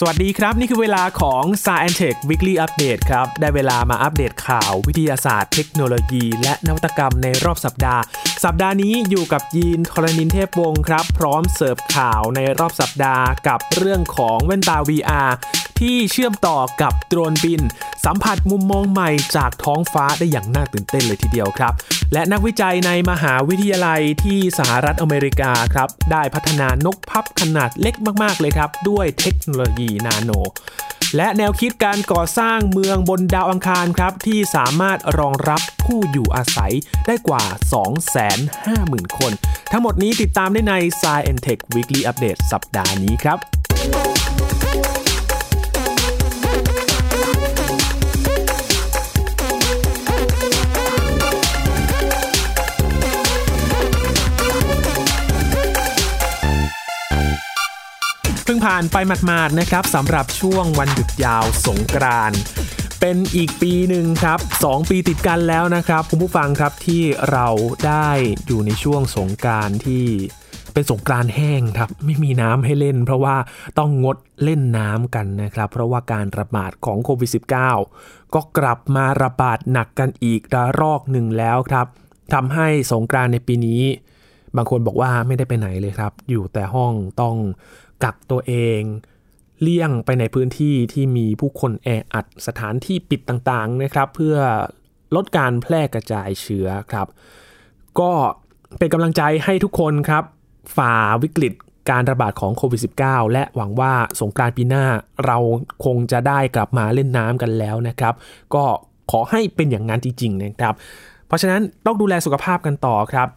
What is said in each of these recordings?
สวัสดีครับ นี่คือเวลาของ s า e n t e c h Weekly Update ครับ ได้เวลามาอัปเดตข่าววิทยาศาสตร์เทคโนโลยี และนวัตกรรมในรอบสัปดาห์ สัปดาห์นี้อยู่กับยีนทรณินเทพวงศ์ครับ พร้อมเสิร์ฟข่าวในรอบสัปดาห์กับเรื่องของแว่นตา VR ที่เชื่อมต่อกับโดรนบิน สัมผัสมุมมองใหม่จากท้องฟ้าได้อย่างน่าตื่นเต้นเลยทีเดียวครับ และนักวิจัยในมหาวิทยาลัยที่สหรัฐอเมริกาครับ ได้พัฒนานกพับขนาดเล็กมากๆเลยครับ ด้วยเทคโนโลยีนาโนและแนวคิดการก่อสร้างเมืองบนดาวอังคารครับ ที่สามารถรองรับผู้อยู่อาศัยได้กว่า 250,000 คน ทั้งหมดนี้ติดตามได้ใน Science Tech Weekly Update สัปดาห์นี้ครับ ผ่านไปหมาดๆนะครับสำหรับช่วงวันหยุดยาวสงกรานต์เป็นอีกปีหนึ่งครับ 2 ปีติดกันแล้วนะครับ คุณผู้ฟังครับที่เราได้อยู่ในช่วงสงกรานต์ที่เป็นสงกรานต์แห้งครับไม่มีน้ำให้เล่น เพราะว่าต้องงดเล่นน้ำกันนะครับ เพราะว่าการระบาดของโควิด -19 ก็กลับมาระบาดหนักกันอีกระลอกหนึ่งแล้วครับทำให้สงกรานต์ในปีนี้ บางคนบอกว่าไม่ได้ไปไหนเลยครับ อยู่แต่ห้องต้อง กักตัวเองเลี่ยงไปในพื้นที่ที่มีผู้คนแออัดสถานที่ปิดต่างๆนะครับ เพื่อลดการแพร่กระจายเชื้อครับ ก็เป็นกำลังใจให้ทุกคนครับ ฝ่าวิกฤตการระบาดของโควิด -19 และหวังว่าสงกรานต์ปีหน้าเราคงจะได้กลับมาเล่นน้ำกันแล้วนะครับ ก็ขอให้เป็นอย่างนั้นจริงๆนะครับ เพราะฉะนั้นต้องดูแลสุขภาพกันต่อครับ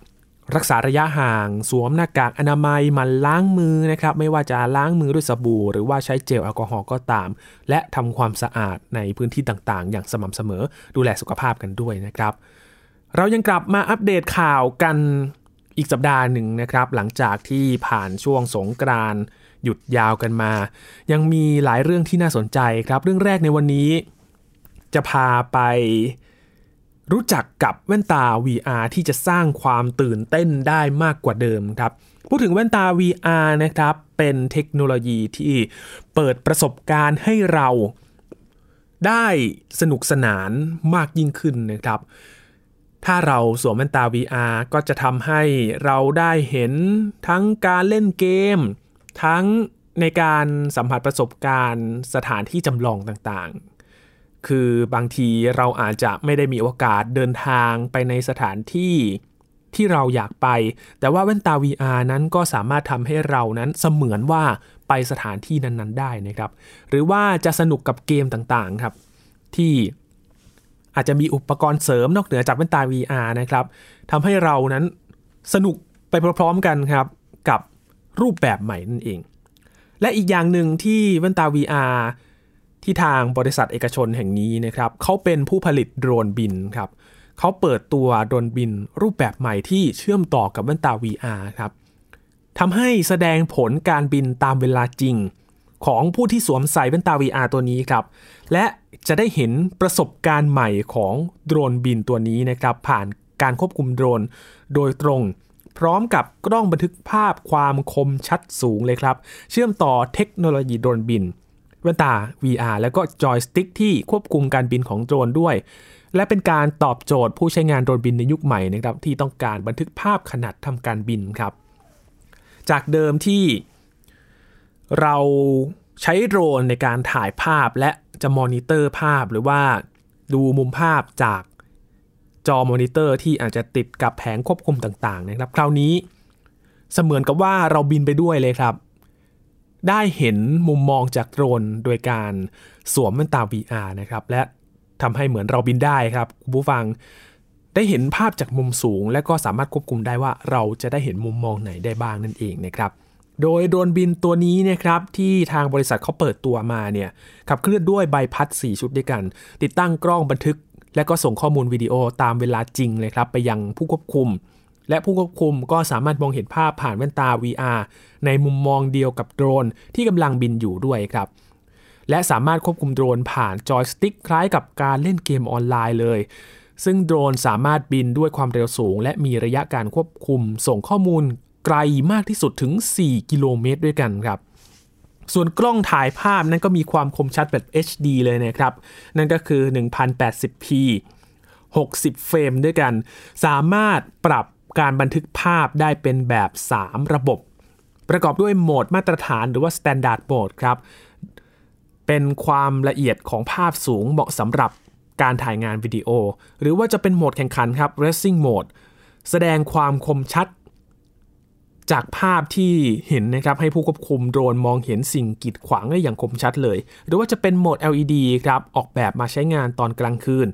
รักษาระยะห่าง สวมหน้ากากอนามัยมันล้างมือนะครับ ไม่ว่าจะล้างมือด้วยสบู่ หรือว่าใช้เจลแอลกอฮอล์ก็ตาม และทำความสะอาดในพื้นที่ต่างๆ อย่างสม่ำเสมอดูแลสุขภาพกันด้วยนะครับ เรายังกลับมาอัปเดตข่าวกันอีกสัปดาห์หนึ่งนะครับ หลังจากที่ผ่านช่วงสงกรานหยุดยาวกันมา ยังมีหลายเรื่องที่น่าสนใจครับ เรื่องแรกในวันนี้ จะพาไป รู้จักกับแว่นตา VR ที่จะสร้างความตื่นเต้นได้มากกว่าเดิมครับ พูดถึงแว่นตา VR นะครับ เป็นเทคโนโลยีที่เปิดประสบการณ์ให้เราได้สนุกสนานมากยิ่งขึ้นนะครับ ถ้าเราสวมแว่นตา VR ก็จะทำให้เราได้เห็นทั้งการเล่นเกม ทั้งในการสัมผัสประสบการณ์สถานที่จำลองต่างๆ คือบางทีเราอาจจะไม่ได้มีโอกาสเดินทางไปในสถานที่ที่เราอยากไป แต่ว่าแว่นตา VR นั้นก็สามารถทำให้เรานั้นเสมือนว่าไปสถานที่นั้นๆ ได้นะครับ หรือว่าจะสนุกกับเกมต่างๆครับ ที่อาจจะมีอุปกรณ์เสริมนอกเหนือจากแว่นตา VR นะครับทำให้เรานั้นสนุกไปพร้อมๆกันครับ กับรูปแบบใหม่นั่นเอง และอีกอย่างหนึ่งที่แว่นตา VR ที่ทางบริษัทเอกชนแห่งนี้นะครับเขาเป็นผู้ผลิตโดรนบินครับเขาเปิดตัวโดรนบินรูปแบบใหม่ที่เชื่อมต่อกับแว่นตา VR ครับทำให้แสดงผลการบินตามเวลาจริง ของผู้ที่สวมใส่แว่นตา VR ตัวนี้ครับ และจะได้เห็นประสบการณ์ใหม่ของโดรนบินตัวนี้นะครับ ผ่านการควบคุมโดรนโดยตรง พร้อมกับกล้องบันทึกภาพความคมชัดสูงเลยครับ เชื่อมต่อเทคโนโลยีโดรนบิน แว่นตา VR แล้วก็จอยสติ๊กที่ควบคุมการบินของโดรนด้วย และเป็นการตอบโจทย์ผู้ใช้งานโดรนบินในยุคใหม่นะครับที่ต้องการบันทึกภาพขณะทำการบินครับ จากเดิมที่เราใช้โดรนในการถ่ายภาพและจะมอนิเตอร์ภาพหรือว่าดูมุมภาพจากจอมอนิเตอร์ที่อาจจะติดกับแผงควบคุมต่างๆนะครับ คราวนี้เสมือนกับว่าเราบินไปด้วยเลยครับ ได้เห็นมุมมองจากโดรนโดยการสวมแว่นตา VR นะครับ และทำให้เหมือนเราบินได้ครับคุณผู้ฟังได้เห็นภาพจากมุมสูง และก็สามารถควบคุมได้ว่าเราจะได้เห็นมุมมองไหนได้บ้างนั่นเองนะครับ โดยโดรนบินตัวนี้นะครับที่ทางบริษัทเขาเปิดตัวมาเนี่ยขับเคลื่อนด้วยใบพัด 4 ชุดด้วยกัน ติดตั้งกล้องบันทึก และก็ส่งข้อมูลวิดีโอตามเวลาจริงเลยครับไปยังผู้ควบคุม และผู้ควบคุมก็สามารถมองเห็นภาพผ่านแว่นตา VR ในมุมมองเดียวกับโดรนที่กำลังบินอยู่ด้วยครับและสามารถควบคุมโดรนผ่านจอยสติ๊กคล้ายกับการเล่นเกมออนไลน์เลย ซึ่งโดรนสามารถบินด้วยความเร็วสูง และมีระยะการควบคุม ส่งข้อมูลไกลมากที่สุดถึง 4 กิโลเมตรด้วยกันครับ ส่วนกล้องถ่ายภาพนั้นก็มีความคมชัดแบบ HD เลยนะครับ นั่นก็คือ 1080p 60 เฟรมด้วยกัน สามารถปรับ การบันทึกภาพได้เป็นแบบ 3 ระบบ ประกอบด้วยโหมดมาตรฐานหรือว่า Standard Mode ครับ เป็นความละเอียดของภาพสูงเหมาะสำหรับการถ่ายงานวิดีโอ หรือว่าจะเป็นโหมดแข่งขันครับ Racing Mode แสดงความคมชัด จากภาพที่เห็นนะครับให้ผู้ควบคุมโดรนมองเห็นสิ่งกีดขวางได้อย่างคมชัดเลย หรือว่าจะเป็นโหมด LED ครับออกแบบมาใช้งานตอนกลางคืน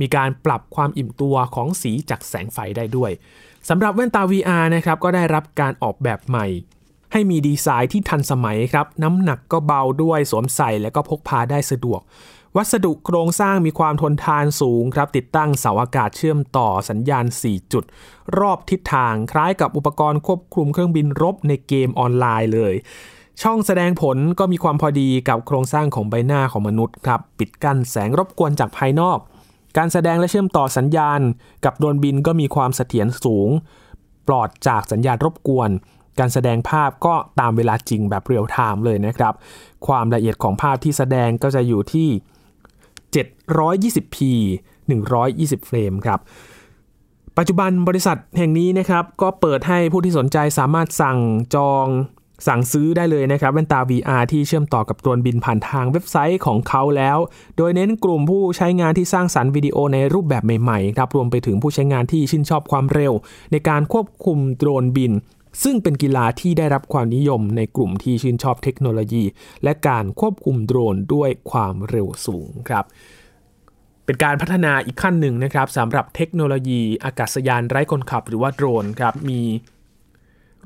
มีการปรับความอิ่มตัวของสีจากแสงไฟได้ด้วย สำหรับแว่นตา VR นะครับก็ได้รับการออกแบบใหม่ ให้มีดีไซน์ที่ทันสมัยครับ น้ำหนักก็เบาด้วยสวมใส่และก็พกพาได้สะดวก วัสดุโครงสร้างมีความทนทานสูงครับ ติดตั้งเสาอากาศเชื่อมต่อสัญญาณ 4 จุด รอบทิศทางคล้ายกับอุปกรณ์ควบคุมเครื่องบินรบในเกมออนไลน์เลย ช่องแสดงผลก็มีความพอดีกับโครงสร้างของใบหน้าของมนุษย์ครับปิดกั้นแสงรบกวนจากภายนอก การแสดงและเชื่อมต่อสัญญาณกับโดรนบินก็มีความเสถียรสูง ปลอดจากสัญญาณรบกวน การแสดงภาพก็ตามเวลาจริงแบบเรียลไทม์เลยนะครับ ความละเอียดของภาพที่แสดงก็จะอยู่ที่ 720p 120 เฟรมครับ ปัจจุบันบริษัทแห่งนี้นะครับ ก็เปิดให้ผู้ที่สนใจสามารถสั่งจอง สั่งซื้อได้เลยนะครับแว่นตา VR ที่เชื่อมต่อกับโดรนบินผ่านทางเว็บไซต์ของเขาแล้ว โดยเน้นกลุ่มผู้ใช้งานที่สร้างสรรค์วิดีโอในรูปแบบใหม่ๆครับรวมไปถึงผู้ใช้งานที่ชื่นชอบความเร็ว ในการควบคุมโดรนบิน ซึ่งเป็นกีฬาที่ได้รับความนิยมในกลุ่มที่ชื่นชอบเทคโนโลยี และการควบคุมโดรนด้วยความเร็วสูงครับเป็นการพัฒนาอีกขั้นหนึ่งนะครับสำหรับเทคโนโลยีอากาศยานไร้คนขับหรือว่าโดรนครับมี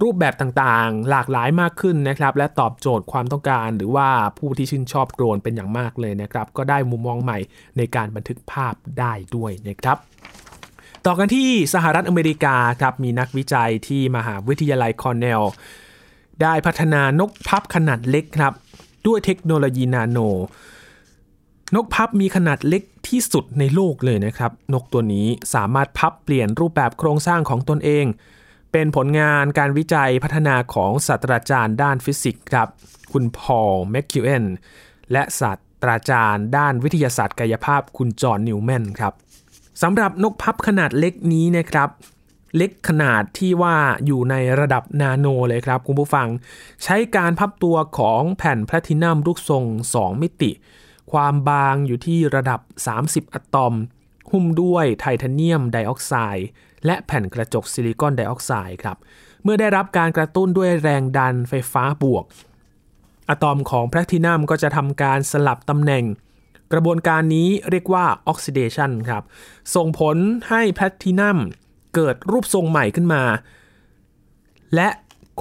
รูปแบบต่างๆ หลากหลายมากขึ้นนะครับ และตอบโจทย์ความต้องการ หรือว่าผู้ที่ชื่นชอบโดรนเป็นอย่างมากเลยนะครับ ก็ได้มุมมองใหม่ในการบันทึกภาพได้ด้วยนะครับต่อกันที่สหรัฐอเมริกาครับมีนักวิจัยที่มหาวิทยาลัยคอร์เนลได้พัฒนานกพับขนาดเล็กครับ ด้วยเทคโนโลยีนาโน นกพับมีขนาดเล็กที่สุดในโลกเลยนะครับ นกตัวนี้สามารถพับเปลี่ยนรูปแบบโครงสร้างของตนเอง เป็นผลงานการวิจัยพัฒนาของศาสตราจารย์ด้านฟิสิกส์ครับ คุณพอลแมคคิวเอนและศาสตราจารย์ด้านวิทยาศาสตร์กายภาพคุณจอห์นนิวแมนครับสำหรับนกพับขนาดเล็กนี้นะครับเล็กขนาดที่ว่าอยู่ในระดับนาโนเลยครับคุณผู้ฟัง ใช้การพับตัวของแผ่นแพลตินัมรูปทรง 2 มิติ ความบางอยู่ที่ระดับ 30 อะตอม หุ้มด้วยไทเทเนียมไดออกไซด์ และแผ่นกระจกซิลิคอนไดออกไซด์ครับ เมื่อได้รับการกระตุ้นด้วยแรงดันไฟฟ้าบวก อะตอมของแพลตินัมก็จะทำการสลับตำแหน่ง กระบวนการนี้เรียกว่าออกซิเดชันครับ ส่งผลให้แพลตินัมเกิดรูปทรงใหม่ขึ้นมา และ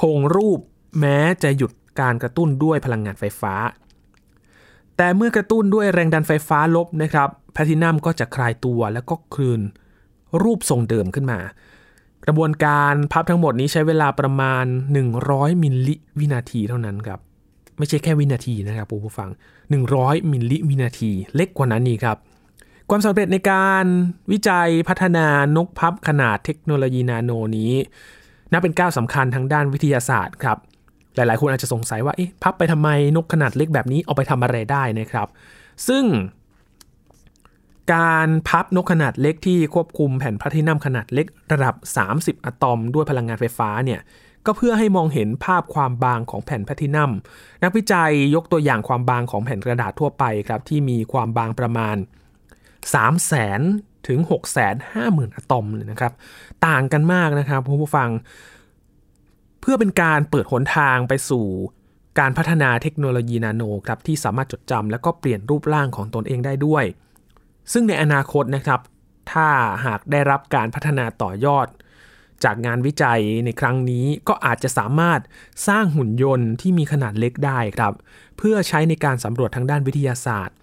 คงรูปแม้จะหยุดการกระตุ้นด้วยพลังงานไฟฟ้า แต่เมื่อกระตุ้นด้วยแรงดันไฟฟ้าลบนะครับแพลตินัมก็จะคลายตัวแล้วก็คืน รูปทรงเดิมขึ้นมา กระบวนการพับทั้งหมดนี้ใช้เวลาประมาณ 100 มิลลิวินาทีเท่านั้นครับ ไม่ใช่แค่วินาทีนะครับผู้ฟัง 100 มิลลิวินาที เล็กกว่านั้นนี่ครับ ความสำเร็จในการวิจัยพัฒนานกพับขนาดเทคโนโลยีนาโนนี้นับเป็นก้าวสำคัญทางด้านวิทยาศาสตร์ครับ หลายๆ คนอาจจะสงสัยว่าเอ๊ะพับไปทำไมนกขนาดเล็กแบบนี้เอาไปทำอะไรได้นะครับ ซึ่ง การพับนกขนาดเล็กที่ควบคุมแผ่นพลาตินัมขนาดเล็กระดับ 30 อะตอมด้วยพลังงานไฟฟ้าเนี่ยก็เพื่อให้มองเห็นภาพความบางของแผ่นแพลตินัม นักวิจัยยกตัวอย่างความบางของแผ่นกระดาษทั่วไปครับที่มีความบางประมาณ 3 0 0แสนถึง 6 5 0 0 0 0 อะตอมเลยนะครับ ต่างกันมากนะครับผู้ฟัง เพื่อเป็นการเปิดหนทางไปสู่การพัฒนาเทคโนโลยีนาโนครับที่สามารถจดจำและก็เปลี่ยนรูปร่างของตนเองได้ด้วย ซึ่งในอนาคตนะครับ ถ้าหากได้รับการพัฒนาต่อยอด จากงานวิจัยในครั้งนี้ก็อาจจะสามารถสร้างหุ่นยนต์ที่มีขนาดเล็กได้ครับ เพื่อใช้ในการสำรวจทางด้านวิทยาศาสตร์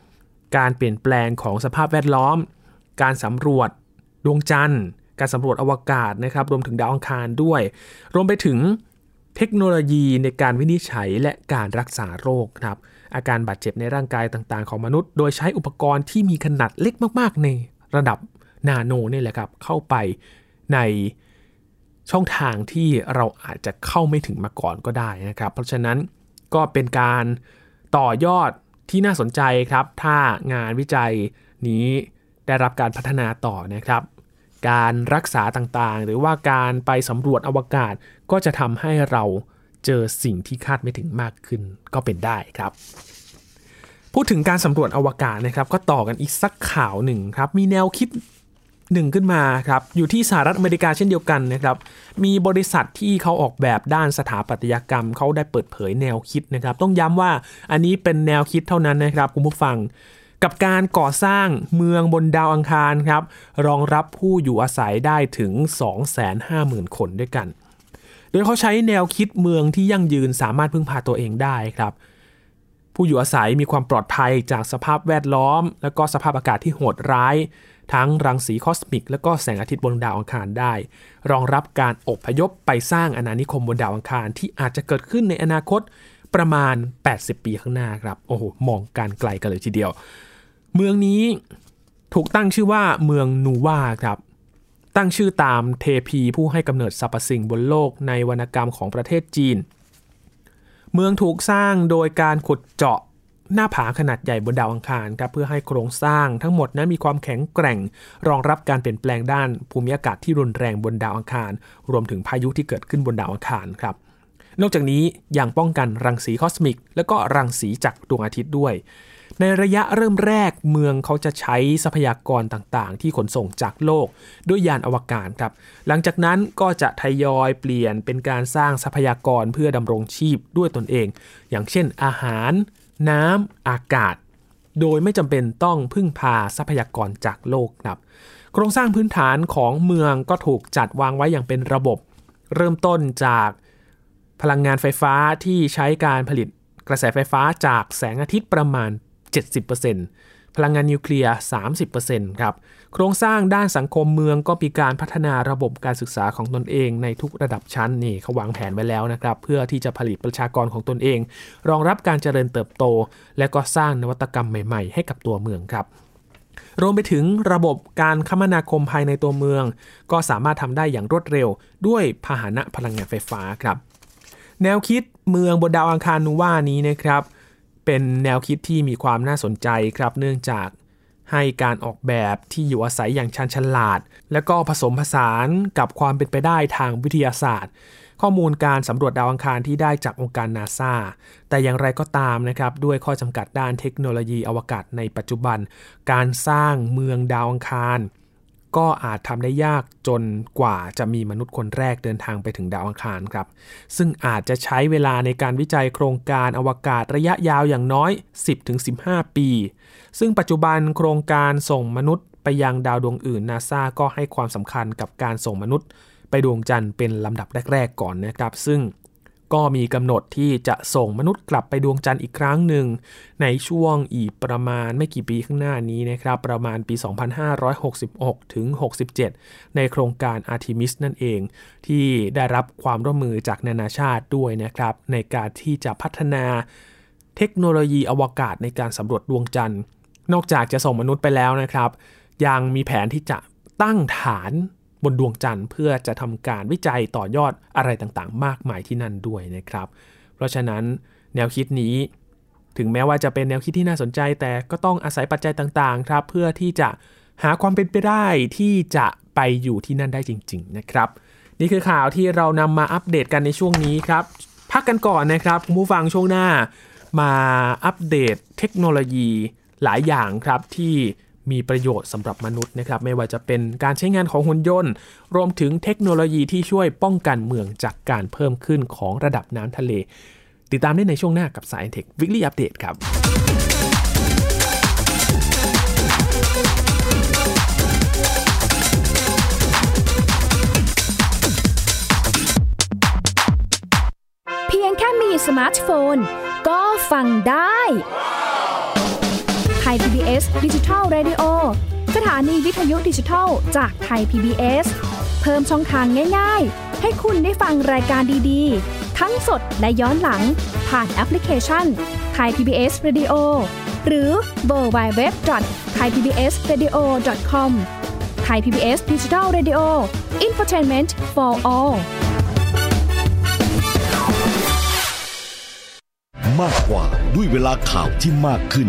การเปลี่ยนแปลงของสภาพแวดล้อม การสำรวจดวงจันทร์ การสำรวจอวกาศนะครับ รวมถึงดาวอังคารด้วย รวมไปถึงเทคโนโลยีในการวินิจฉัยและการรักษาโรคครับ อาการบาดเจ็บในร่างกายต่างๆ ของมนุษย์ โดยใช้อุปกรณ์ที่มีขนาดเล็กมากๆ ในระดับนาโนนี่แหละครับ เข้าไปในช่องทางที่เราอาจจะเข้าไม่ถึงมาก่อนก็ได้นะครับ เพราะฉะนั้นก็เป็นการต่อยอดที่น่าสนใจครับ ถ้างานวิจัยนี้ได้รับการพัฒนาต่อนะครับ การรักษาต่างๆ หรือว่าการไปสำรวจอวกาศก็จะทำให้เรา เจอสิ่งที่คาดไม่ถึงมากขึ้นก็เป็นได้ครับ พูดถึงการสำรวจอวกาศนะครับ ก็ต่อกันอีกสักข่าวหนึ่งครับ มีแนวคิดหนึ่งขึ้นมาครับ อยู่ที่สหรัฐอเมริกาเช่นเดียวกันนะครับ มีบริษัทที่เขาออกแบบด้านสถาปัตยกรรม เขาได้เปิดเผยแนวคิดนะครับ ต้องย้ำว่าอันนี้เป็นแนวคิดเท่านั้นนะครับคุณผู้ฟังกับการก่อสร้างเมืองบนดาวอังคารครับ รองรับผู้อยู่อาศัยได้ถึง 250,000 คนด้วยกัน โดยเขาใช้แนวคิดเมืองที่ยั่งยืนสามารถพึ่งพาตัวเองได้ครับ ผู้อยู่อาศัยมีความปลอดภัยจากสภาพแวดล้อม และก็สภาพอากาศที่โหดร้าย ทั้งรังสีคอสมิก และก็แสงอาทิตย์บนดาวอังคารได้ รองรับการอบพยพไปสร้างอาณานิคมบนดาวอังคารที่อาจจะเกิดขึ้นในอนาคตประมาณ 80 ปีข้างหน้าครับ โอ้โห มองการไกลกันเลยทีเดียว เมืองนี้ถูกตั้งชื่อว่าเมืองนูวาครับ ตั้งชื่อตามเทพีผู้ให้กำเนิดสรรพสิ่งบนโลกในวรรณกรรมของประเทศจีน เมืองถูกสร้างโดยการขุดเจาะหน้าผาขนาดใหญ่บนดาวอังคารครับเพื่อให้โครงสร้างทั้งหมดนั้นมีความแข็งแกร่ง รองรับการเปลี่ยนแปลงด้านภูมิอากาศที่รุนแรงบนดาวอังคาร รวมถึงพายุที่เกิดขึ้นบนดาวอังคารครับนอกจากนี้ยังป้องกันรังสีคอสมิก และก็รังสีจากดวงอาทิตย์ด้วย ในระยะเริ่มแรกเมืองเขาจะใช้ทรัพยากรต่างๆ ที่ขนส่งจากโลกด้วยยานอวกาศครับ หลังจากนั้นก็จะทยอยเปลี่ยนเป็นการสร้างทรัพยากรเพื่อดำรงชีพด้วยตนเอง อย่างเช่นอาหาร น้ำอากาศ โดยไม่จำเป็นต้องพึ่งพาทรัพยากรจากโลกครับ โครงสร้างพื้นฐานของเมืองก็ถูกจัดวางไว้อย่างเป็นระบบ เริ่มต้นจากพลังงานไฟฟ้าที่ใช้การผลิตกระแสไฟฟ้าจากแสงอาทิตย์ประมาณ 70%พลังงานนิวเคลียร์ 30%ครับ โครงสร้างด้านสังคมเมืองก็มีการพัฒนาระบบการศึกษาของตนเองในทุกระดับชั้นนี่เขาวางแผนไว้แล้วนะครับ เพื่อที่จะผลิตประชากรของตนเอง รองรับการเจริญเติบโต และก็สร้างนวัตกรรมใหม่ๆ ให้กับตัวเมืองครับรวมไปถึงระบบการคมนาคมภายในตัวเมือง ก็สามารถทำได้อย่างรวดเร็ว ด้วยพาหนะพลังงานไฟฟ้าครับ แนวคิดเมืองบนดาวอังคารนูว่านี้นะครับ เป็นแนวคิดที่มีความน่าสนใจครับ เนื่องจากให้การออกแบบที่อยู่อาศัยอย่างชันฉลาด และก็ผสมผสานกับความเป็นไปได้ทางวิทยาศาสตร์ ข้อมูลการสำรวจดาวอังคารที่ได้จากองค์การนาซาแต่อย่างไรก็ตามนะครับ ด้วยข้อจำกัดด้านเทคโนโลยีอวกาศในปัจจุบัน การสร้างเมืองดาวอังคาร ก็อาจทำได้ยากจนกว่าจะมีมนุษย์คนแรกเดินทางไปถึงดาวอังคารครับ ซึ่งอาจจะใช้เวลาในการวิจัยโครงการอวกาศระยะยาวอย่างน้อย 10-15 ปี ซึ่งปัจจุบันโครงการส่งมนุษย์ไปยังดาวดวงอื่นนาซาก็ให้ความสำคัญกับการส่งมนุษย์ ไปดวงจันทร์เป็นลำดับแรก ๆ ก่อนนะครับ ซึ่ง ก็มีกำหนดที่จะส่งมนุษย์กลับไปดวงจันทร์อีกครั้งหนึ่ง ในช่วงอีกประมาณไม่กี่ปีข้างหน้านี้นะครับ ประมาณปี 2566 ถึง 67 ในโครงการ Artemis นั่นเอง ที่ได้รับความร่วมมือจากนานาชาติด้วยนะครับ ในการที่จะพัฒนาเทคโนโลยีอวกาศในการสำรวจดวงจันทร์ นอกจากจะส่งมนุษย์ไปแล้วนะครับ ยังมีแผนที่จะตั้งฐาน บนดวงจันทร์เพื่อจะทำการวิจัยต่อยอดอะไรต่างๆ มากมายที่นั่นด้วยนะครับ เพราะฉะนั้นแนวคิดนี้ถึงแม้ว่าจะเป็นแนวคิดที่น่าสนใจ แต่ก็ต้องอาศัยปัจจัยต่างๆ ครับ เพื่อที่จะหาความเป็นไปได้ที่จะไปอยู่ที่นั่นได้จริง ๆ นะครับ นี่คือข่าวที่เรานำมาอัปเดตกันในช่วงนี้ครับ พักกันก่อนนะครับคุณผู้ฟังช่วงหน้า มาอัปเดตเทคโนโลยีหลายอย่างครับที่ มีประโยชน์สำหรับมนุษย์นะครับไม่ว่าจะเป็นการใช้งานของหุ่นยนต์ รวมถึงเทคโนโลยีที่ช่วยป้องกันเมืองจากการเพิ่มขึ้นของระดับน้ำทะเล ติดตามได้ในช่วงหน้ากับสายเทควิกฤตอัปเดตครับเพียงแค่มีสมาร์ทโฟน ก็ฟังได้ ไทย PBS Digital Radio สถานีวิทยุดิจิทัลจากไทย PBS เพิ่มช่องทางง่าย ๆ ให้คุณได้ฟังรายการดีๆ ทั้งสดและย้อนหลัง ผ่านแอปพลิเคชันไทย PBS Radio หรือ Mobile Web ไทย PBS Radio.com ไทย PBS Digital Radioอินฟอร์ทนเมนต์ for all มากกว่าด้วยเวลาข่าวที่มากขึ้น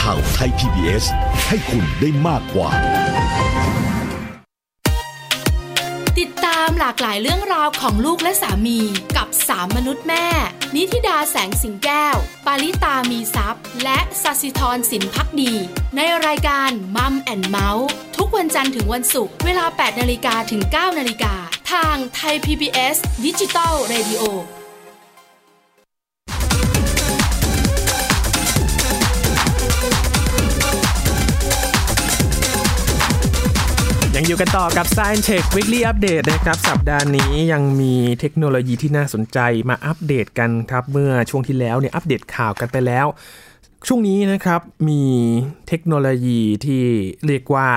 ข่าวไทย PBS ให้คุณได้มากกว่า ติดตามหลากหลายเรื่องราวของลูกและสามีกับสามมนุษย์แม่ นิธิดาแสงสิงแก้ว ปาริตามีซัพ์และสัสิธรสินพักดี ในรายการมัมแอนเมาส์ทุกวันจันทร์ถึงวันศุกร์เวลา 8นาฬิกาถึง 9นาฬิกาทางไทย PBS ดิจิตอล Radio ยั อยู่กันต่อกับ Science Tech Weekly Update นะครับ สัปดาห์นี้ยังมีเทคโนโลยีที่น่าสนใจมาอัปเดตกันครับ เมื่อช่วงที่แล้วเนี่ยอัปเดตข่าวกันไปแล้ว ช่วงนี้นะครับมีเทคโนโลยีที่เรียกว่า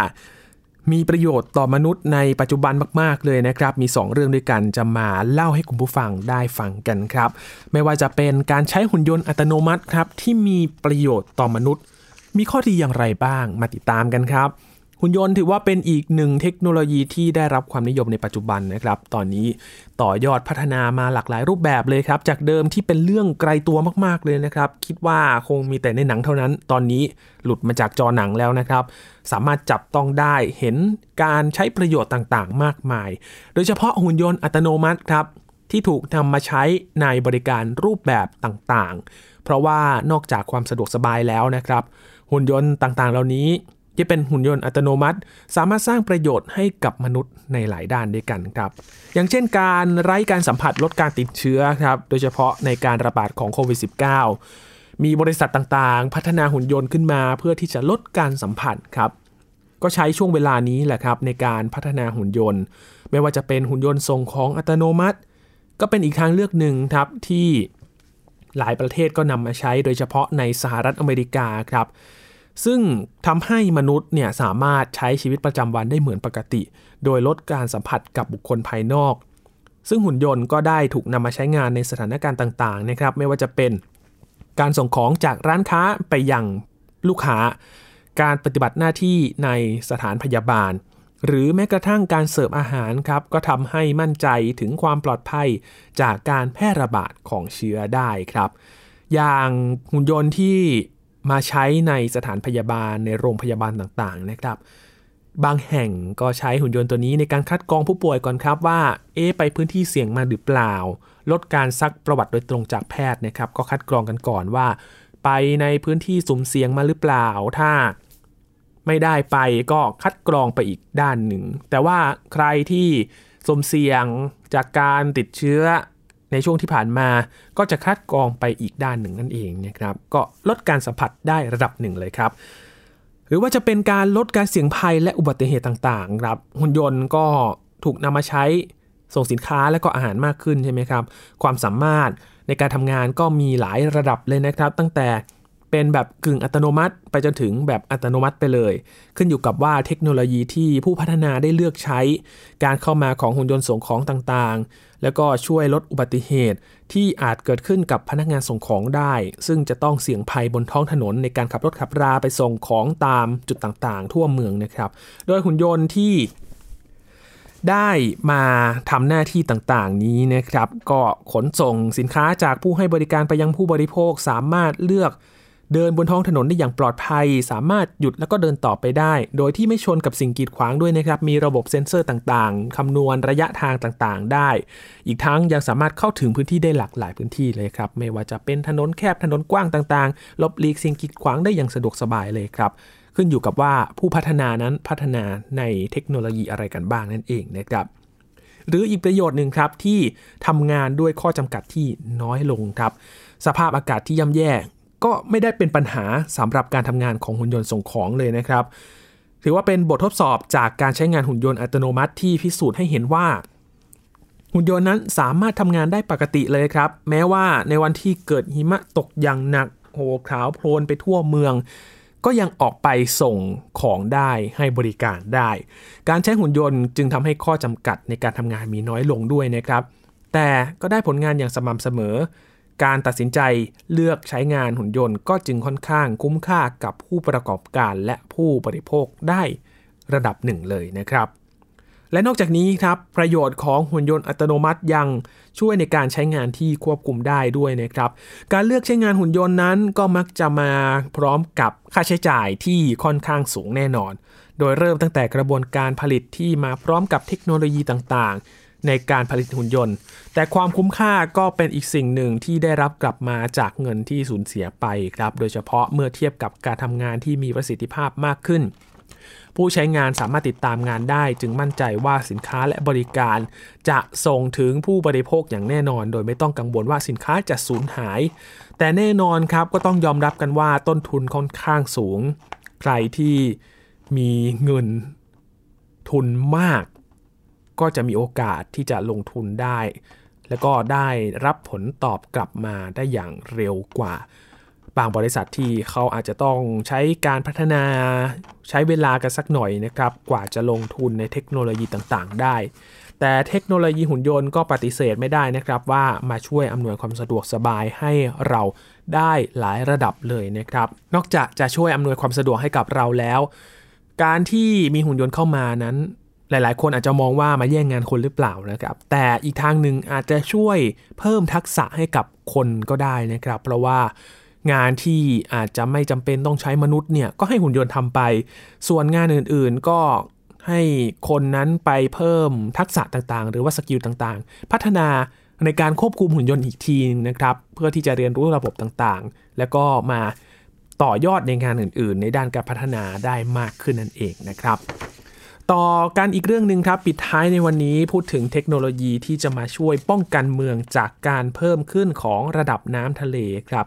มีประโยชน์ต่อมนุษย์ในปัจจุบันมาก ๆ เลยนะครับ มี 2 เรื่องด้วยกันจะมาเล่าให้คุณผู้ฟังได้ฟังกันครับ ไม่ว่าจะเป็นการใช้หุ่นยนต์อัตโนมัติครับที่มีประโยชน์ต่อมนุษย์ มีข้อดีอย่างไรบ้างมาติดตามกันครับ หุ่นยนต์ถือว่าเป็นอีกหนึ่งเทคโนโลยีที่ได้รับความนิยมในปัจจุบันนะครับ ตอนนี้ต่อยอดพัฒนามาหลากหลายรูปแบบเลยครับ จากเดิมที่เป็นเรื่องไกลตัวมากๆเลยนะครับ คิดว่าคงมีแต่ในหนังเท่านั้น ตอนนี้หลุดมาจากจอหนังแล้วนะครับ สามารถจับต้องได้เห็นการใช้ประโยชน์ต่างๆ มากมาย โดยเฉพาะหุ่นยนต์อัตโนมัติครับที่ถูกนำมาใช้ในบริการรูปแบบต่างๆ เพราะว่านอกจากความสะดวกสบายแล้วนะครับ หุ่นยนต์ต่างๆ เหล่านี้ ที่เป็นหุ่นยนต์อัตโนมัติ สามารถสร้างประโยชน์ให้กับมนุษย์ในหลายด้านด้วยกันครับ อย่างเช่นการไร้การสัมผัสลดการติดเชื้อครับ โดยเฉพาะในการระบาดของโควิด -19 มีบริษัทต่างๆ พัฒนาหุ่นยนต์ขึ้นมาเพื่อที่จะลดการสัมผัสครับ ก็ใช้ช่วงเวลานี้แหละครับในการพัฒนาหุ่นยนต์ ไม่ว่าจะเป็นหุ่นยนต์ส่งของอัตโนมัติ ก็เป็นอีกทางเลือกหนึ่งครับที่หลายประเทศก็นำมาใช้โดยเฉพาะในสหรัฐอเมริกาครับ ซึ่งทำให้มนุษย์เนี่ยสามารถใช้ชีวิตประจำวันได้เหมือนปกติ โดยลดการสัมผัสกับบุคคลภายนอก ซึ่งหุ่นยนต์ก็ได้ถูกนำมาใช้งานในสถานการณ์ต่างๆนะครับ ไม่ว่าจะเป็นการส่งของจากร้านค้าไปยังลูกค้า การปฏิบัติหน้าที่ในสถานพยาบาล หรือแม้กระทั่งการเสิร์ฟอาหารครับ ก็ทำให้มั่นใจถึงความปลอดภัยจากการแพร่ระบาดของเชื้อได้ครับ อย่างหุ่นยนต์ที่ มาใช้ในสถานพยาบาลในโรงพยาบาลต่างๆนะครับ บางแห่งก็ใช้หุ่นยนต์ตัวนี้ในการคัดกรองผู้ป่วยก่อนครับว่า เอ๊ไปพื้นที่เสี่ยงมาหรือเปล่า ลดการซักประวัติโดยตรงจากแพทย์นะครับ ก็คัดกรองกันก่อนว่า ไปในพื้นที่สุ่มเสี่ยงมาหรือเปล่า ถ้าไม่ได้ไปก็คัดกรองไปอีกด้านหนึ่ง แต่ว่าใครที่สุ่มเสี่ยงจากการติดเชื้อ ในช่วงที่ผ่านมาก็จะคัดกรองไปอีกด้านหนึ่งนั่นเองนะครับ ก็ลดการสัมผัสได้ระดับหนึ่งเลยครับหรือว่าจะเป็นการลดการเสี่ยงภัยและอุบัติเหตุต่างๆครับหุ่นยนต์ก็ถูกนำมาใช้ส่งสินค้าและก็อาหารมากขึ้นใช่ไหมครับ ความสามารถในการทำงานก็มีหลายระดับเลยนะครับ ตั้งแต่ เป็นแบบกึ่งอัตโนมัติ ไปจนถึงแบบอัตโนมัติไปเลย ขึ้นอยู่กับว่าเทคโนโลยีที่ผู้พัฒนาได้เลือกใช้ การเข้ามาของหุ่นยนต์ส่งของต่างๆ แล้วก็ช่วยลดอุบัติเหตุ ที่อาจเกิดขึ้นกับพนักงานส่งของได้ ซึ่งจะต้องเสี่ยงภัยบนท้องถนนในการขับรถขับราไปส่งของตามจุดต่างๆ ทั่วเมืองนะครับ โดยหุ่นยนต์ที่ได้มาทำหน้าที่ต่างๆนี้นะครับ ก็ขนส่งสินค้าจากผู้ให้บริการไปยังผู้บริโภคสามารถเลือก เดินบนท้องถนนได้อย่างปลอดภัย สามารถหยุดแล้วก็เดินต่อไปได้ โดยที่ไม่ชนกับสิ่งกีดขวางด้วยนะครับ มีระบบเซ็นเซอร์ต่างๆ คำนวณระยะทางต่างๆ ได้ อีกทั้งยังสามารถเข้าถึงพื้นที่ได้หลากหลายพื้นที่เลยครับ ไม่ว่าจะเป็นถนนแคบถนนกว้างต่างๆลบหลีกสิ่งกีดขวางได้อย่างสะดวกสบายเลยครับ ขึ้นอยู่กับว่าผู้พัฒนานั้นพัฒนาในเทคโนโลยีอะไรกันบ้างนั่นเองนะครับหรืออีกประโยชน์หนึ่งครับที่ทำงานด้วยข้อจำกัดที่น้อยลงครับ สภาพอากาศที่ย่ำแย่ ก็ไม่ได้เป็นปัญหาสำหรับการทำงานของหุ่นยนต์ส่งของเลยนะครับ ถือว่าเป็นบททดสอบจากการใช้งานหุ่นยนต์อัตโนมัติที่พิสูจน์ให้เห็นว่า หุ่นยนต์นั้นสามารถทำงานได้ปกติเลยครับ แม้ว่าในวันที่เกิดหิมะตกอย่างหนักโหขาวโพลนไปทั่วเมือง ก็ยังออกไปส่งของได้ให้บริการได้ การใช้หุ่นยนต์จึงทำให้ข้อจำกัดในการทำงานมีน้อยลงด้วยนะครับ แต่ก็ได้ผลงานอย่างสม่ำเสมอ การตัดสินใจเลือกใช้งานหุ่นยนต์ก็จึงค่อนข้างคุ้มค่ากับผู้ประกอบการและผู้บริโภคได้ระดับหนึ่งเลยนะครับ และนอกจากนี้ครับประโยชน์ของหุ่นยนต์อัตโนมัติยังช่วยในการใช้งานที่ควบคุมได้ด้วยนะครับ การเลือกใช้งานหุ่นยนต์นั้นก็มักจะมาพร้อมกับค่าใช้จ่ายที่ค่อนข้างสูงแน่นอน โดยเริ่มตั้งแต่กระบวนการผลิตที่มาพร้อมกับเทคโนโลยีต่างๆ ในการผลิตหุ่นยนต์ แต่ความคุ้มค่าก็เป็นอีกสิ่งหนึ่งที่ได้รับกลับมาจากเงินที่สูญเสียไปครับ โดยเฉพาะเมื่อเทียบกับการทำงานที่มีประสิทธิภาพมากขึ้น ผู้ใช้งานสามารถติดตามงานได้ จึงมั่นใจว่าสินค้าและบริการ จะส่งถึงผู้บริโภคอย่างแน่นอน โดยไม่ต้องกังวลว่าสินค้าจะสูญหาย แต่แน่นอนครับก็ต้องยอมรับกันว่าต้นทุนค่อนข้างสูง ใครที่มีเงินทุนมาก ก็จะมีโอกาสที่จะลงทุนได้ แล้วก็ได้รับผลตอบกลับมาได้อย่างเร็วกว่า บางบริษัทที่เขาอาจจะต้องใช้การพัฒนาใช้เวลากันสักหน่อยนะครับ กว่าจะลงทุนในเทคโนโลยีต่างๆ ได้ แต่เทคโนโลยีหุ่นยนต์ก็ปฏิเสธไม่ได้นะครับ ว่ามาช่วยอำนวยความสะดวกสบายให้เราได้หลายระดับเลยนะครับ นอกจากจะช่วยอำนวยความสะดวกให้กับเราแล้ว การที่มีหุ่นยนต์เข้ามานั้น หลาย ๆ คนอาจจะมองว่ามาแย่งงานคนหรือเปล่านะครับ แต่อีกทางหนึ่งอาจจะช่วยเพิ่มทักษะให้กับคนก็ได้นะครับ เพราะว่างานที่อาจจะไม่จำเป็นต้องใช้มนุษย์เนี่ยก็ให้หุ่นยนต์ทำไป ส่วนงานอื่น ๆ ก็ให้คนนั้นไปเพิ่มทักษะต่าง ๆ หรือว่าสกิลต่าง ๆ พัฒนาในการควบคุมหุ่นยนต์อีกทีนึงนะครับ เพื่อที่จะเรียนรู้ระบบต่าง ๆ แล้วก็มาต่อยอดในงานอื่น ๆ ในด้านการพัฒนาได้มากขึ้นนั่นเองนะครับ ต่อการอีกเรื่องหนึ่งครับปิดท้ายในวันนี้พูดถึงเทคโนโลยีที่จะมาช่วยป้องกันเมืองจากการเพิ่มขึ้นของระดับน้ำทะเลครับ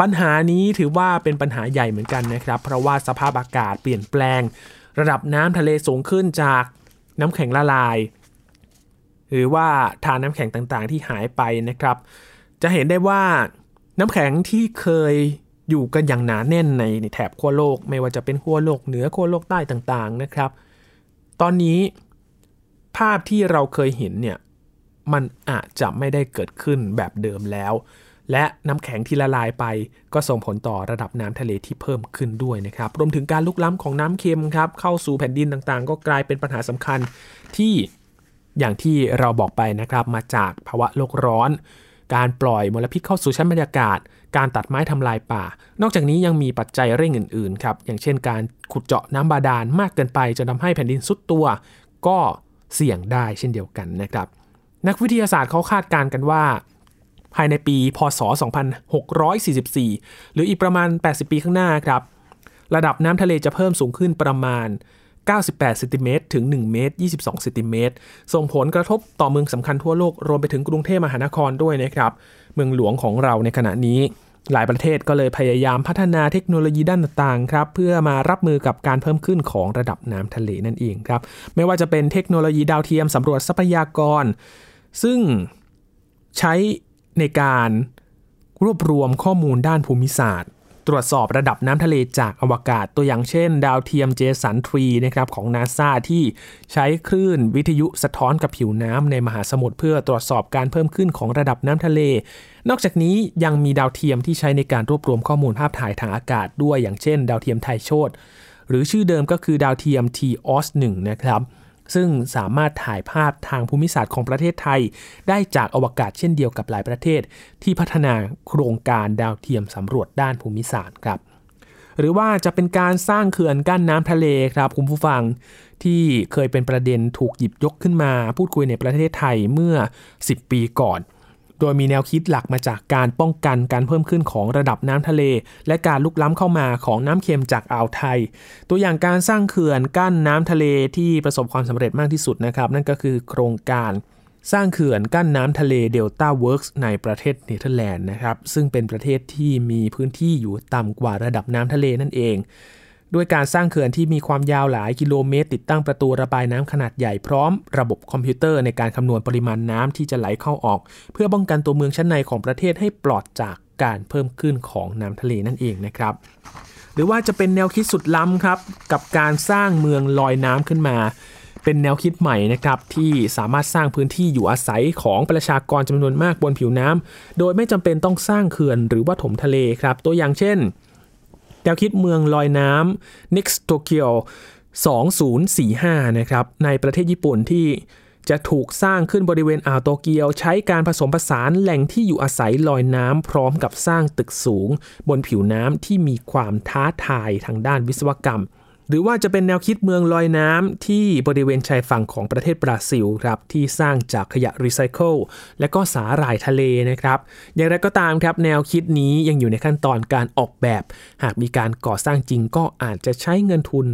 ปัญหานี้ถือว่าเป็นปัญหาใหญ่เหมือนกันนะครับ เพราะว่าสภาพอากาศเปลี่ยนแปลง ระดับน้ำทะเลสูงขึ้นจากน้ำแข็งละลาย หรือว่าทานน้ำแข็งต่างๆ ที่หายไปนะครับ จะเห็นได้ว่าน้ำแข็งที่เคยอยู่กันอย่างหนาแน่นในแถบขั้วโลก ไม่ว่าจะเป็นขั้วโลกเหนือขั้วโลกใต้ต่างๆนะครับ ตอนนี้ภาพที่เราเคยเห็นเนี่ยมันอาจจะไม่ได้เกิดขึ้นแบบเดิมแล้ว และน้ำแข็งที่ละลายไป ก็ส่งผลต่อระดับน้ำทะเลที่เพิ่มขึ้นด้วยนะครับรวมถึงการลุกล้ำของน้ำเค็มครับเข้าสู่แผ่นดินต่างๆ ก็กลายเป็นปัญหาสำคัญที่อย่างที่เราบอกไปนะครับมาจากภาวะโลกร้อน การปล่อยมลพิษเข้าสู่ชั้นบรรยากาศ การตัดไม้ทำลายป่า นอกจากนี้ยังมีปัจจัยเร่งอื่นๆครับ อย่างเช่นการขุดเจาะน้ำบาดาลมากเกินไปจนทำให้แผ่นดินซุดตัว ก็เสี่ยงได้เช่นเดียวกันนะครับ นักวิทยาศาสตร์เขาคาดการณ์กันว่า ภายในปี พศ 2644 หรืออีกประมาณ 80 ปีข้างหน้าครับ ระดับน้ำทะเลจะเพิ่มสูงขึ้นประมาณ 98เซนติเมตรถึง1เมตร22เซนติเมตรส่งผลกระทบต่อเมืองสำคัญทั่วโลก รวมไปถึงกรุงเทพมหานครด้วยนะครับ เมืองหลวงของเราในขณะนี้ หลายประเทศก็เลยพยายามพัฒนาเทคโนโลยีด้านต่างๆครับเพื่อมารับมือกับการเพิ่มขึ้นของระดับน้ำทะเลนั่นเองครับ ไม่ว่าจะเป็นเทคโนโลยีดาวเทียมสำรวจทรัพยากร ซึ่งใช้ในการรวบรวมข้อมูลด้านภูมิศาสตร์ ตรวจสอบระดับน้ำทะเลจากอวกาศตัวอย่างเช่น ดาวเทียมเจสันทรีนะครับของนาซาที่ใช้คลื่นวิทยุสะท้อนกับผิวน้ำในมหาสมุทรเพื่อตรวจสอบการเพิ่มขึ้นของระดับน้ำทะเล นอกจากนี้ยังมีดาวเทียมที่ใช้ในการรวบรวมข้อมูลภาพถ่ายทางอากาศด้วยอย่างเช่น ดาวเทียมไทยโชตหรือชื่อเดิมก็คือดาวเทียม TOS 1นะครับ ซึ่งสามารถถ่ายภาพทางภูมิศาสตร์ของประเทศไทย ได้จากอวกาศเช่นเดียวกับหลายประเทศ ที่พัฒนาโครงการดาวเทียมสำรวจด้านภูมิศาสตร์ครับ หรือว่าจะเป็นการสร้างเขื่อนกั้นน้ำทะเลครับคุณผู้ฟังที่เคยเป็นประเด็นถูกหยิบยกขึ้นมา พูดคุยในประเทศไทยเมื่อ10 ปีก่อน โดยมีแนวคิดหลักมาจากการป้องกันการเพิ่มขึ้นของระดับน้ำทะเล และการลุกล้ำเข้ามาของน้ำเค็มจากอ่าวไทย ตัวอย่างการสร้างเขื่อนกั้นน้ำทะเลที่ประสบความสำเร็จมากที่สุดนะครับนั่นก็คือโครงการสร้างเขื่อนกั้นน้ำทะเล Delta Works ในประเทศเนเธอร์แลนด์นะครับซึ่งเป็นประเทศที่มีพื้นที่อยู่ต่ำกว่าระดับน้ำทะเลนั่นเอง ด้วยการสร้างเขื่อนที่มีความยาวหลายกิโลเมตร ติดตั้งประตูระบายน้ำขนาดใหญ่พร้อม ระบบคอมพิวเตอร์ในการคำนวณปริมาณน้ำที่จะไหลเข้าออก เพื่อป้องกันตัวเมืองชั้นในของประเทศให้ปลอดจากการเพิ่มขึ้นของน้ำทะเลนั่นเองนะครับ หรือว่าจะเป็นแนวคิดสุดล้ำครับกับการสร้างเมืองลอยน้ำขึ้นมาเป็นแนวคิดใหม่นะครับที่สามารถสร้างพื้นที่อยู่อาศัยของประชากรจำนวนมากบนผิวน้ำโดยไม่จำเป็นต้องสร้างเขื่อนหรือว่าถมทะเลครับ ตัวอย่างเช่น แนวคิดเมืองลอยน้ำ Next Tokyo 2045 นะครับ ในประเทศญี่ปุ่นที่จะถูกสร้างขึ้นบริเวณอ่าวโตเกียว ใช้การผสมผสานแหล่งที่อยู่อาศัยลอยน้ำพร้อมกับสร้างตึกสูง บนผิวน้ำที่มีความท้าทายทางด้านวิศวกรรม หรือว่าจะเป็นแนวคิดเมืองลอยน้ำที่บริเวณชายฝั่งของประเทศบราซิลครับที่สร้างจากขยะรีไซเคิลและก็สาหร่ายทะเลนะครับ อย่างไรก็ตามครับแนวคิดนี้ยังอยู่ในขั้นตอนการออกแบบ หากมีการก่อสร้างจริงก็อาจจะใช้เงินทุน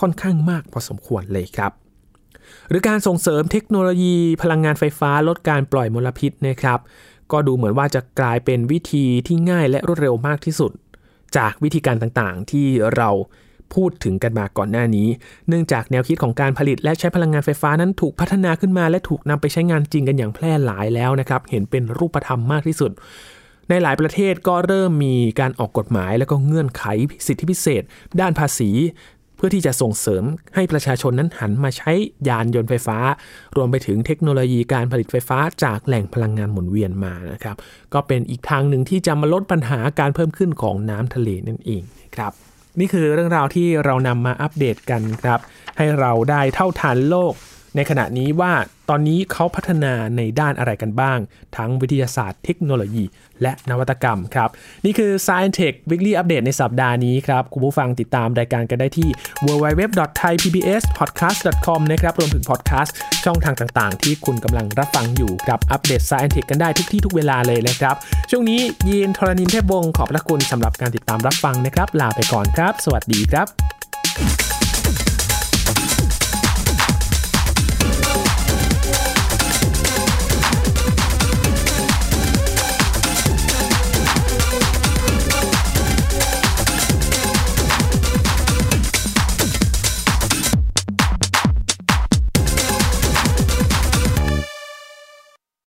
ค่อนข้างมากพอสมควรเลยครับ หรือการส่งเสริมเทคโนโลยีพลังงานไฟฟ้าลดการปล่อยมลพิษนะครับก็ดูเหมือนว่าจะกลายเป็นวิธีที่ง่ายและรวดเร็วมากที่สุด จากวิธีการต่างๆ ที่เรา พูดถึงกันมาก่อนหน้านี้ เนื่องจากแนวคิดของการผลิตและใช้พลังงานไฟฟ้านั้นถูกพัฒนาขึ้นมา และถูกนำไปใช้งานจริงกันอย่างแพร่หลายแล้วนะครับ เห็นเป็นรูปธรรมมากที่สุด ในหลายประเทศก็เริ่มมีการออกกฎหมาย และก็เงื่อนไขสิทธิพิเศษ ด้านภาษี เพื่อที่จะส่งเสริมให้ประชาชนนั้นหันมาใช้ยานยนต์ไฟฟ้า รวมไปถึงเทคโนโลยีการผลิตไฟฟ้าจากแหล่งพลังงานหมุนเวียนมานะครับ ก็เป็นอีกทางหนึ่งที่จะมาลดปัญหาการเพิ่มขึ้นของน้ำทะเลนั่นเองครับ นี่คือเรื่องราวที่เรานำมาอัปเดตกันครับ ให้เราได้เท่าทันโลก ในขณะนี้ว่าตอนนี้เขาพัฒนาในด้านอะไรกันบ้าง ทั้งวิทยาศาสตร์เทคโนโลยี และนวัตกรรมครับ นี่คือ Science Tech Weekly Update ในสัปดาห์นี้ครับ คุณผู้ฟังติดตามรายการกันได้ที่ www.thaipbspodcast.com นะครับรวมถึงพอดแคสต์ช่องทางต่างๆ ที่คุณกำลังรับฟังอยู่ครับอัปเดต Science Tech กันได้ทุกที่ทุกเวลาเลยนะครับ ช่วงนี้ยีนทรณินเทพวงศ์ขอบพระคุณสำหรับการติดตามรับฟังนะครับ ลาไปก่อนครับ สวัสดีครับ